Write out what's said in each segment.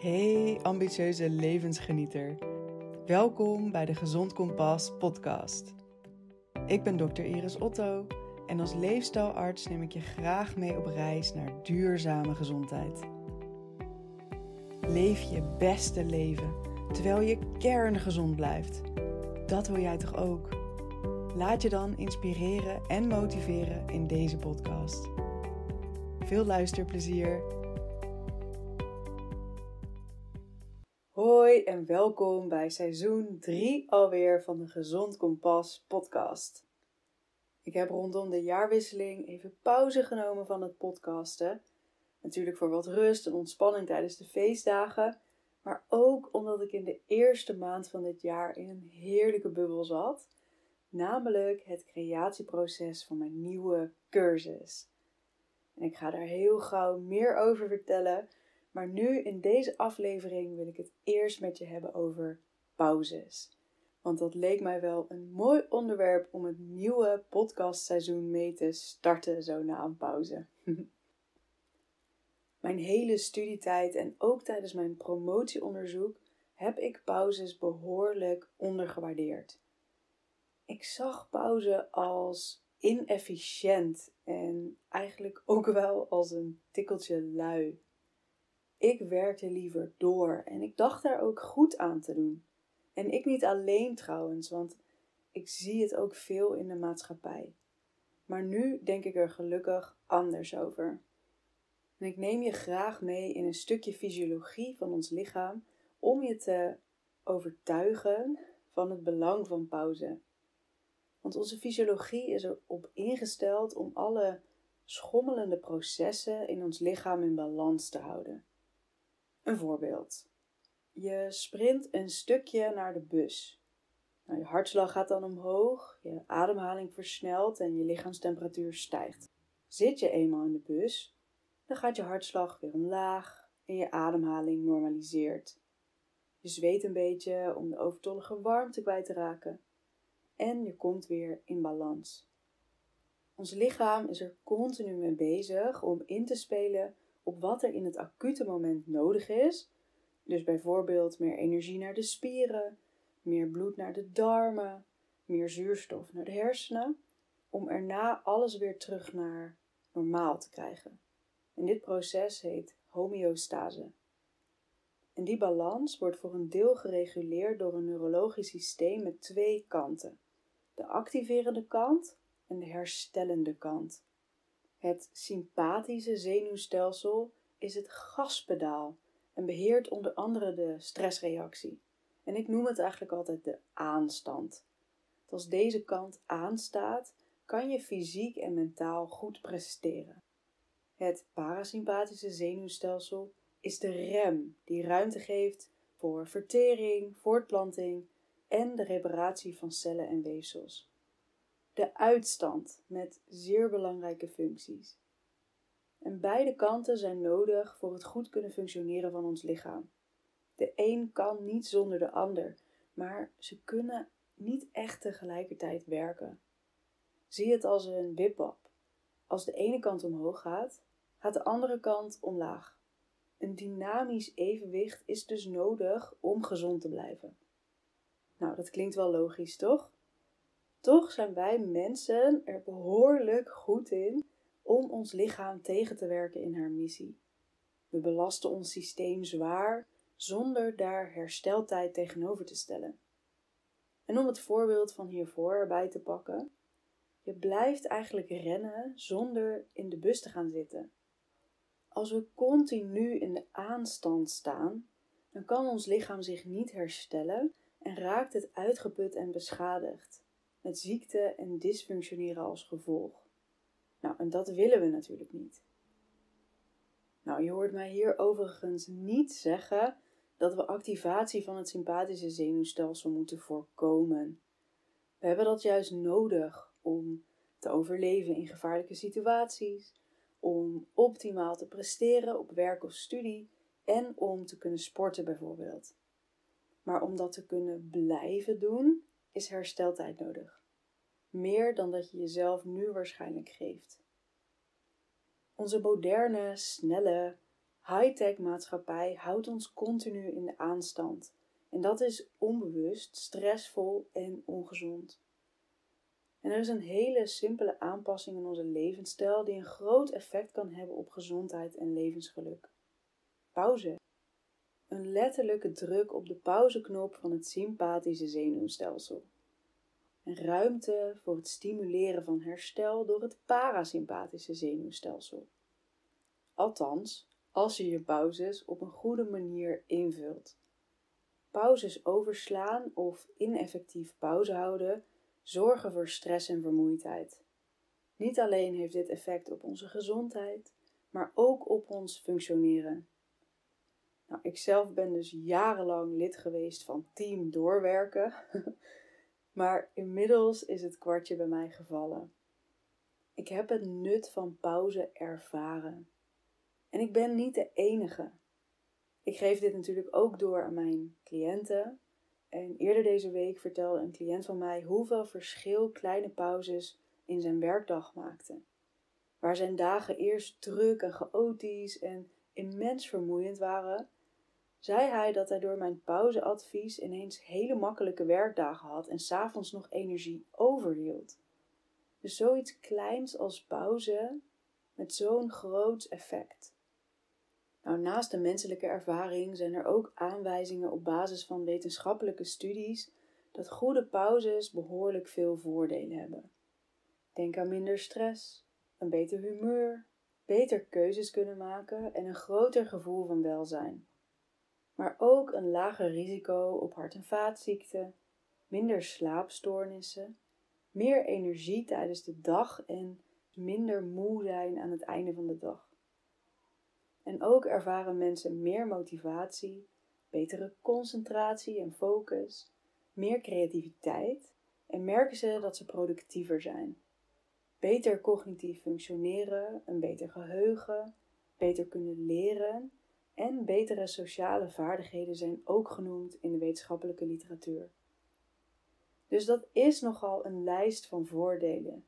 Hey ambitieuze levensgenieter. Welkom bij de Gezond Kompas podcast. Ik ben dokter Iris Otto en als leefstijlarts neem ik je graag mee op reis naar duurzame gezondheid. Leef je beste leven terwijl je kerngezond blijft. Dat wil jij toch ook? Laat je dan inspireren en motiveren in deze podcast. Veel luisterplezier. En welkom bij seizoen 3 alweer van de Gezond Kompas podcast. Ik heb rondom de jaarwisseling even pauze genomen van het podcasten. Natuurlijk voor wat rust en ontspanning tijdens de feestdagen, maar ook omdat ik in de eerste maand van dit jaar in een heerlijke bubbel zat, namelijk het creatieproces van mijn nieuwe cursus. En ik ga daar heel gauw meer over vertellen, maar nu in deze aflevering wil ik het eerst met je hebben over pauzes. Want dat leek mij wel een mooi onderwerp om het nieuwe podcastseizoen mee te starten zo na een pauze. mijn hele studietijd en ook tijdens mijn promotieonderzoek heb ik pauzes behoorlijk ondergewaardeerd. Ik zag pauze als inefficiënt en eigenlijk ook wel als een tikkeltje lui. Ik werkte liever door en ik dacht daar ook goed aan te doen. En ik niet alleen trouwens, want ik zie het ook veel in de maatschappij. Maar nu denk ik er gelukkig anders over. En ik neem je graag mee in een stukje fysiologie van ons lichaam om je te overtuigen van het belang van pauze. Want onze fysiologie is erop ingesteld om alle schommelende processen in ons lichaam in balans te houden. Een voorbeeld. Je sprint een stukje naar de bus. Nou, je hartslag gaat dan omhoog, je ademhaling versnelt en je lichaamstemperatuur stijgt. Zit je eenmaal in de bus, dan gaat je hartslag weer omlaag en je ademhaling normaliseert. Je zweet een beetje om de overtollige warmte kwijt te raken en je komt weer in balans. Ons lichaam is er continu mee bezig om in te spelen op wat er in het acute moment nodig is. Dus bijvoorbeeld meer energie naar de spieren, meer bloed naar de darmen, meer zuurstof naar de hersenen, om erna alles weer terug naar normaal te krijgen. En dit proces heet homeostase. En die balans wordt voor een deel gereguleerd door een neurologisch systeem met twee kanten: de activerende kant en de herstellende kant. Het sympathische zenuwstelsel is het gaspedaal en beheert onder andere de stressreactie. En ik noem het eigenlijk altijd de aanstand. als deze kant aanstaat, kan je fysiek en mentaal goed presteren. Het parasympathische zenuwstelsel is de rem die ruimte geeft voor vertering, voortplanting en de reparatie van cellen en weefsels de uitstand met zeer belangrijke functies. En beide kanten zijn nodig voor het goed kunnen functioneren van ons lichaam. De een kan niet zonder de ander, maar ze kunnen niet echt tegelijkertijd werken. Zie het als een wipwap. Als de ene kant omhoog gaat, gaat de andere kant omlaag. Een dynamisch evenwicht is dus nodig om gezond te blijven. Nou, dat klinkt wel logisch, toch? Toch zijn wij mensen er behoorlijk goed in om ons lichaam tegen te werken in haar missie. We belasten ons systeem zwaar zonder daar hersteltijd tegenover te stellen. En om het voorbeeld van hiervoor erbij te pakken, je blijft eigenlijk rennen zonder in de bus te gaan zitten. Als we continu in de aanstand staan, dan kan ons lichaam zich niet herstellen en raakt het uitgeput en beschadigd met ziekte en dysfunctioneren als gevolg. Nou, en dat willen we natuurlijk niet. Nou, je hoort mij hier overigens niet zeggen dat we activatie van het sympathische zenuwstelsel moeten voorkomen. We hebben dat juist nodig om te overleven in gevaarlijke situaties, om optimaal te presteren op werk of studie en om te kunnen sporten bijvoorbeeld. Maar om dat te kunnen blijven doen, is hersteltijd nodig. Meer dan dat je jezelf nu waarschijnlijk geeft. Onze moderne, snelle, high-tech maatschappij houdt ons continu in de aanstand. En dat is onbewust, stressvol en ongezond. En er is een hele simpele aanpassing in onze levensstijl die een groot effect kan hebben op gezondheid en levensgeluk. Pauze. Een letterlijke druk op de pauzeknop van het sympathische zenuwstelsel. En ruimte voor het stimuleren van herstel door het parasympathische zenuwstelsel. Althans, als je je pauzes op een goede manier invult. Pauzes overslaan of ineffectief pauze houden zorgen voor stress en vermoeidheid. Niet alleen heeft dit effect op onze gezondheid, maar ook op ons functioneren. Nou, ik zelf ben dus jarenlang lid geweest van Team Doorwerken, maar inmiddels is het kwartje bij mij gevallen. Ik heb het nut van pauze ervaren. En ik ben niet de enige. Ik geef dit natuurlijk ook door aan mijn cliënten. En eerder deze week vertelde een cliënt van mij hoeveel verschil kleine pauzes in zijn werkdag maakten. Waar zijn dagen eerst druk en chaotisch en immens vermoeiend waren, zei hij dat hij door mijn pauzeadvies ineens hele makkelijke werkdagen had en s'avonds nog energie overhield. Dus zoiets kleins als pauze met zo'n groot effect. Nou, naast de menselijke ervaring zijn er ook aanwijzingen op basis van wetenschappelijke studies dat goede pauzes behoorlijk veel voordelen hebben. Denk aan minder stress, een beter humeur, beter keuzes kunnen maken en een groter gevoel van welzijn. Maar ook een lager risico op hart- en vaatziekten, minder slaapstoornissen, meer energie tijdens de dag en minder moe zijn aan het einde van de dag. En ook ervaren mensen meer motivatie, betere concentratie en focus, meer creativiteit en merken ze dat ze productiever zijn. Beter cognitief functioneren, een beter geheugen, beter kunnen leren en betere sociale vaardigheden zijn ook genoemd in de wetenschappelijke literatuur. Dus dat is nogal een lijst van voordelen.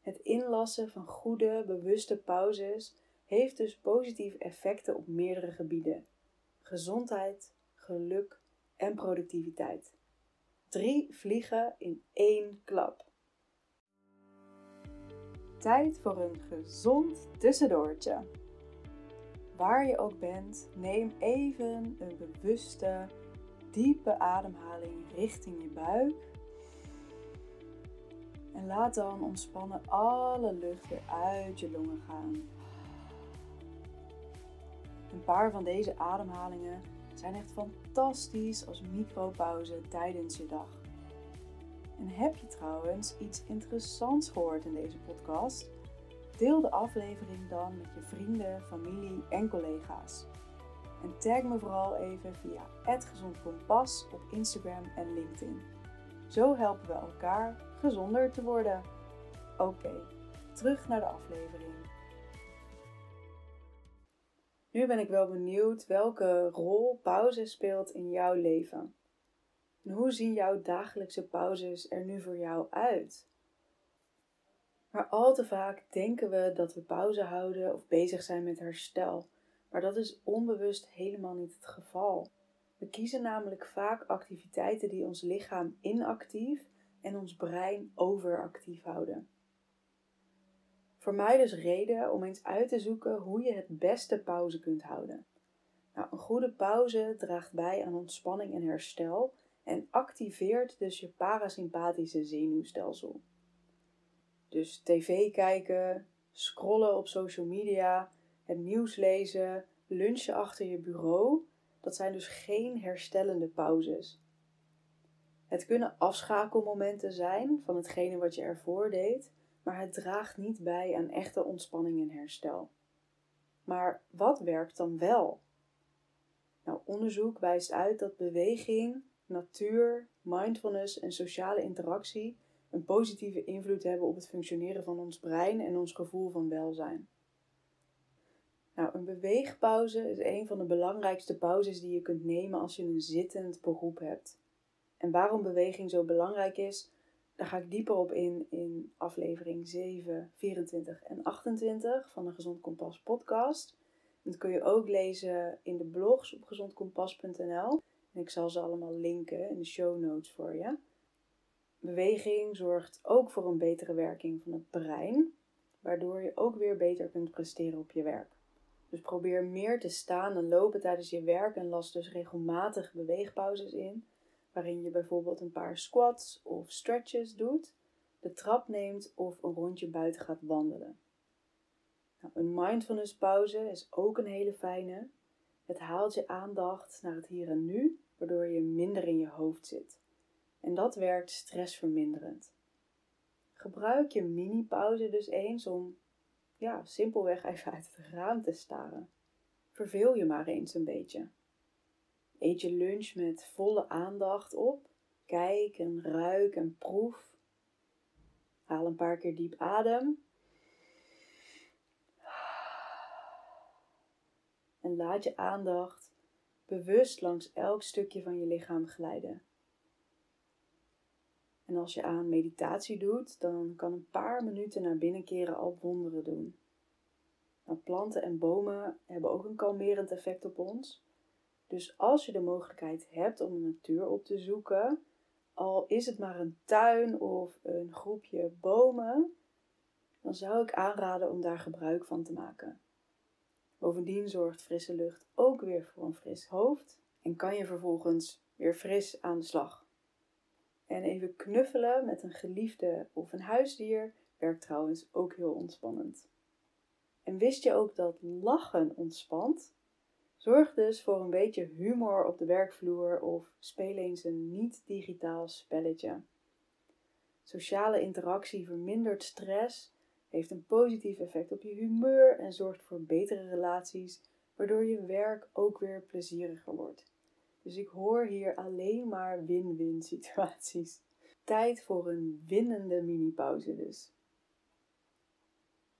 Het inlassen van goede, bewuste pauzes heeft dus positieve effecten op meerdere gebieden: gezondheid, geluk en productiviteit. Drie vliegen in één klap. Tijd voor een gezond tussendoortje. Waar je ook bent, neem even een bewuste, diepe ademhaling richting je buik. En laat dan ontspannen alle lucht weer uit je longen gaan. Een paar van deze ademhalingen zijn echt fantastisch als micropauze tijdens je dag. En heb je trouwens iets interessants gehoord in deze podcast? Deel de aflevering dan met je vrienden, familie en collega's. En tag me vooral even via @gezondkompas op Instagram en LinkedIn. Zo helpen we elkaar gezonder te worden. Oké, terug naar de aflevering. Nu ben ik wel benieuwd welke rol pauze speelt in jouw leven. En hoe zien jouw dagelijkse pauzes er nu voor jou uit? Maar al te vaak denken we dat we pauze houden of bezig zijn met herstel, maar dat is onbewust helemaal niet het geval. We kiezen namelijk vaak activiteiten die ons lichaam inactief en ons brein overactief houden. Voor mij dus reden om eens uit te zoeken hoe je het beste pauze kunt houden. Nou, een goede pauze draagt bij aan ontspanning en herstel en activeert dus je parasympathische zenuwstelsel. Dus tv kijken, scrollen op social media, het nieuws lezen, lunchen achter je bureau, dat zijn dus geen herstellende pauzes. Het kunnen afschakelmomenten zijn van hetgene wat je ervoor deed, maar het draagt niet bij aan echte ontspanning en herstel. Maar wat werkt dan wel? Nou, onderzoek wijst uit dat beweging, natuur, mindfulness en sociale interactie een positieve invloed hebben op het functioneren van ons brein en ons gevoel van welzijn. Nou, een beweegpauze is een van de belangrijkste pauzes die je kunt nemen als je een zittend beroep hebt. En waarom beweging zo belangrijk is, daar ga ik dieper op in in aflevering 7, 24 en 28 van de Gezond Kompas podcast. Dat kun je ook lezen in de blogs op gezondkompas.nl. En ik zal ze allemaal linken in de show notes voor je. Beweging zorgt ook voor een betere werking van het brein, waardoor je ook weer beter kunt presteren op je werk. Dus probeer meer te staan en lopen tijdens je werk en las dus regelmatig beweegpauzes in, waarin je bijvoorbeeld een paar squats of stretches doet, de trap neemt of een rondje buiten gaat wandelen. Nou, een mindfulness pauze is ook een hele fijne. Het haalt je aandacht naar het hier en nu, waardoor je minder in je hoofd zit. En dat werkt stressverminderend. Gebruik je mini-pauze dus eens om ja, simpelweg even uit het raam te staren. Verveel je maar eens een beetje. Eet je lunch met volle aandacht op. Kijk en ruik en proef. Haal een paar keer diep adem. En laat je aandacht bewust langs elk stukje van je lichaam glijden. En als je aan meditatie doet, dan kan een paar minuten naar binnen keren al wonderen doen. Nou, planten en bomen hebben ook een kalmerend effect op ons. Dus als je de mogelijkheid hebt om de natuur op te zoeken, al is het maar een tuin of een groepje bomen, dan zou ik aanraden om daar gebruik van te maken. Bovendien zorgt frisse lucht ook weer voor een fris hoofd en kan je vervolgens weer fris aan de slag. En even knuffelen met een geliefde of een huisdier werkt trouwens ook heel ontspannend. En wist je ook dat lachen ontspant? Zorg dus voor een beetje humor op de werkvloer of speel eens een niet-digitaal spelletje. Sociale interactie vermindert stress, heeft een positief effect op je humeur en zorgt voor betere relaties, waardoor je werk ook weer plezieriger wordt. Dus ik hoor hier alleen maar win-win situaties. Tijd voor een winnende mini-pauze dus.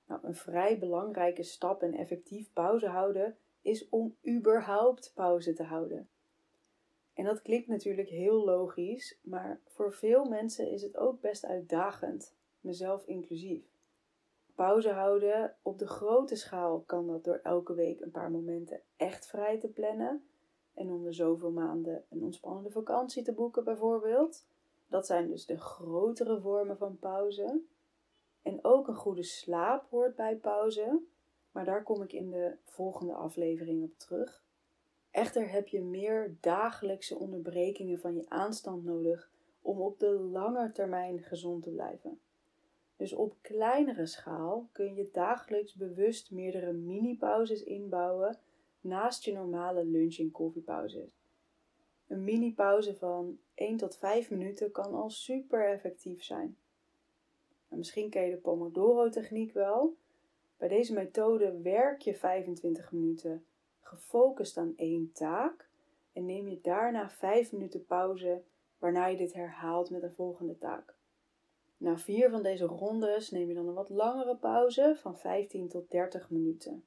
Nou, een vrij belangrijke stap en effectief pauze houden is om überhaupt pauze te houden. En dat klinkt natuurlijk heel logisch, maar voor veel mensen is het ook best uitdagend, mezelf inclusief. Pauze houden op de grote schaal kan dat door elke week een paar momenten echt vrij te plannen en om de zoveel maanden een ontspannende vakantie te boeken bijvoorbeeld. Dat zijn dus de grotere vormen van pauze. En ook een goede slaap hoort bij pauze, maar daar kom ik in de volgende aflevering op terug. Echter heb je meer dagelijkse onderbrekingen van je aanstand nodig om op de lange termijn gezond te blijven. Dus op kleinere schaal kun je dagelijks bewust meerdere mini-pauzes inbouwen naast je normale lunch- en koffiepauzes. Een mini-pauze van 1 tot 5 minuten kan al super effectief zijn. Nou, misschien ken je de Pomodoro-techniek wel. Bij deze methode werk je 25 minuten gefocust aan één taak en neem je daarna 5 minuten pauze, waarna je dit herhaalt met de volgende taak. Na vier van deze rondes neem je dan een wat langere pauze van 15 tot 30 minuten.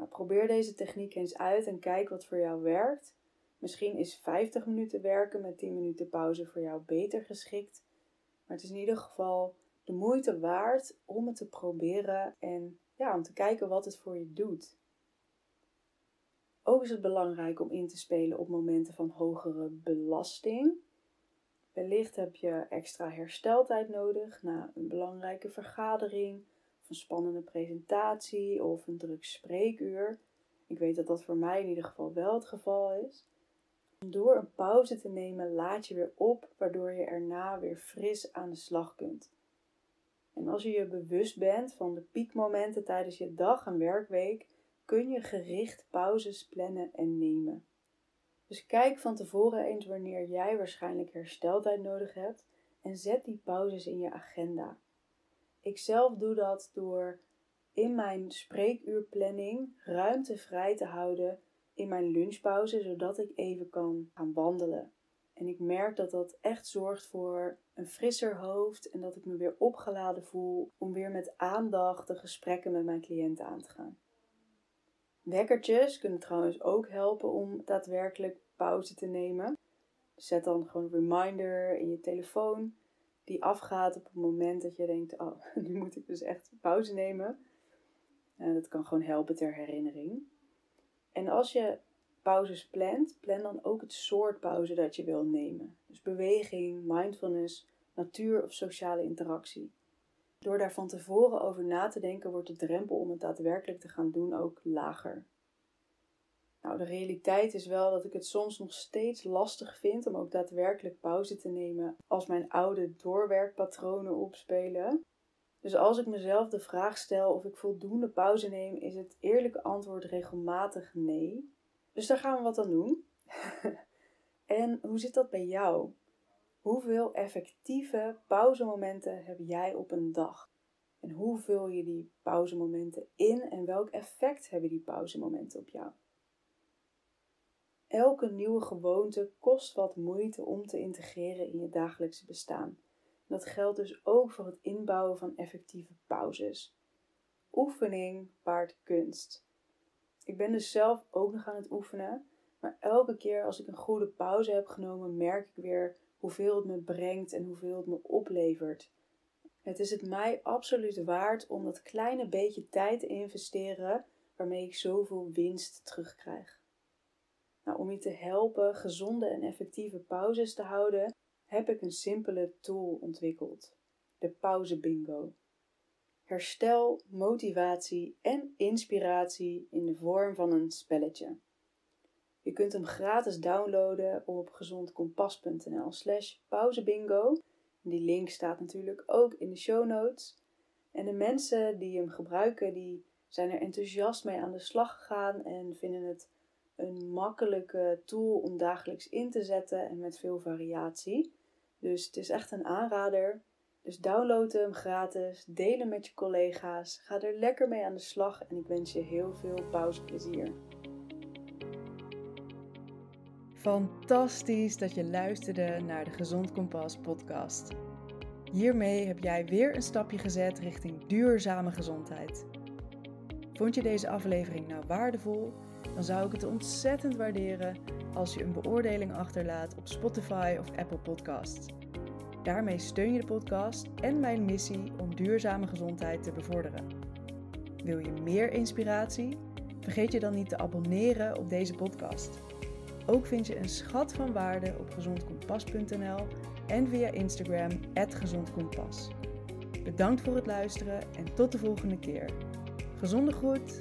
Nou, probeer deze techniek eens uit en kijk wat voor jou werkt. Misschien is 50 minuten werken met 10 minuten pauze voor jou beter geschikt. Maar het is in ieder geval de moeite waard om het te proberen en ja, om te kijken wat het voor je doet. Ook is het belangrijk om in te spelen op momenten van hogere belasting. Wellicht heb je extra hersteltijd nodig na een belangrijke vergadering een spannende presentatie of een druk spreekuur. Ik weet dat dat voor mij in ieder geval wel het geval is. Door een pauze te nemen laat je weer op, waardoor je erna weer fris aan de slag kunt. En als je je bewust bent van de piekmomenten tijdens je dag en werkweek, kun je gericht pauzes plannen en nemen. Dus kijk van tevoren eens wanneer jij waarschijnlijk hersteltijd nodig hebt en zet die pauzes in je agenda. Ik zelf doe dat door in mijn spreekuurplanning ruimte vrij te houden in mijn lunchpauze, zodat ik even kan gaan wandelen. En ik merk dat dat echt zorgt voor een frisser hoofd en dat ik me weer opgeladen voel om weer met aandacht de gesprekken met mijn cliënten aan te gaan. Wekkertjes kunnen trouwens ook helpen om daadwerkelijk pauze te nemen. Zet dan gewoon een reminder in je telefoon die afgaat op het moment dat je denkt: Oh, nu moet ik dus echt pauze nemen. Uh, dat kan gewoon helpen ter herinnering. En als je pauzes plant, plan dan ook het soort pauze dat je wil nemen. Dus beweging, mindfulness, natuur of sociale interactie. Door daar van tevoren over na te denken, wordt de drempel om het daadwerkelijk te gaan doen ook lager. Nou, de realiteit is wel dat ik het soms nog steeds lastig vind om ook daadwerkelijk pauze te nemen als mijn oude doorwerkpatronen opspelen. Dus als ik mezelf de vraag stel of ik voldoende pauze neem, is het eerlijke antwoord regelmatig nee. Dus daar gaan we wat aan doen. en hoe zit dat bij jou? Hoeveel effectieve pauzemomenten heb jij op een dag? En hoe vul je die pauzemomenten in en welk effect hebben die pauzemomenten op jou? Elke nieuwe gewoonte kost wat moeite om te integreren in je dagelijkse bestaan. Dat geldt dus ook voor het inbouwen van effectieve pauzes. Oefening paart kunst. Ik ben dus zelf ook nog aan het oefenen, maar elke keer als ik een goede pauze heb genomen, merk ik weer hoeveel het me brengt en hoeveel het me oplevert. Het is het mij absoluut waard om dat kleine beetje tijd te investeren waarmee ik zoveel winst terugkrijg. Nou, om je te helpen gezonde en effectieve pauzes te houden, heb ik een simpele tool ontwikkeld: de pauze bingo. Herstel, motivatie en inspiratie in de vorm van een spelletje. Je kunt hem gratis downloaden op gezondkompas.nl slash pauzebingo. Die link staat natuurlijk ook in de show notes. En de mensen die hem gebruiken, die zijn er enthousiast mee aan de slag gegaan en vinden het een makkelijke tool om dagelijks in te zetten en met veel variatie. Dus het is echt een aanrader. Dus download hem gratis, deel hem met je collega's, ga er lekker mee aan de slag en ik wens je heel veel pauzeplezier. Fantastisch dat je luisterde naar de Gezond Kompas podcast. Hiermee heb jij weer een stapje gezet richting duurzame gezondheid. Vond je deze aflevering nou waardevol? Dan zou ik het ontzettend waarderen als je een beoordeling achterlaat op Spotify of Apple Podcasts. Daarmee steun je de podcast en mijn missie om duurzame gezondheid te bevorderen. Wil je meer inspiratie? Vergeet je dan niet te abonneren op deze podcast. Ook vind je een schat van waarde op gezondkompas.nl en via Instagram @gezondkompas. Bedankt voor het luisteren en tot de volgende keer. Gezonde groet.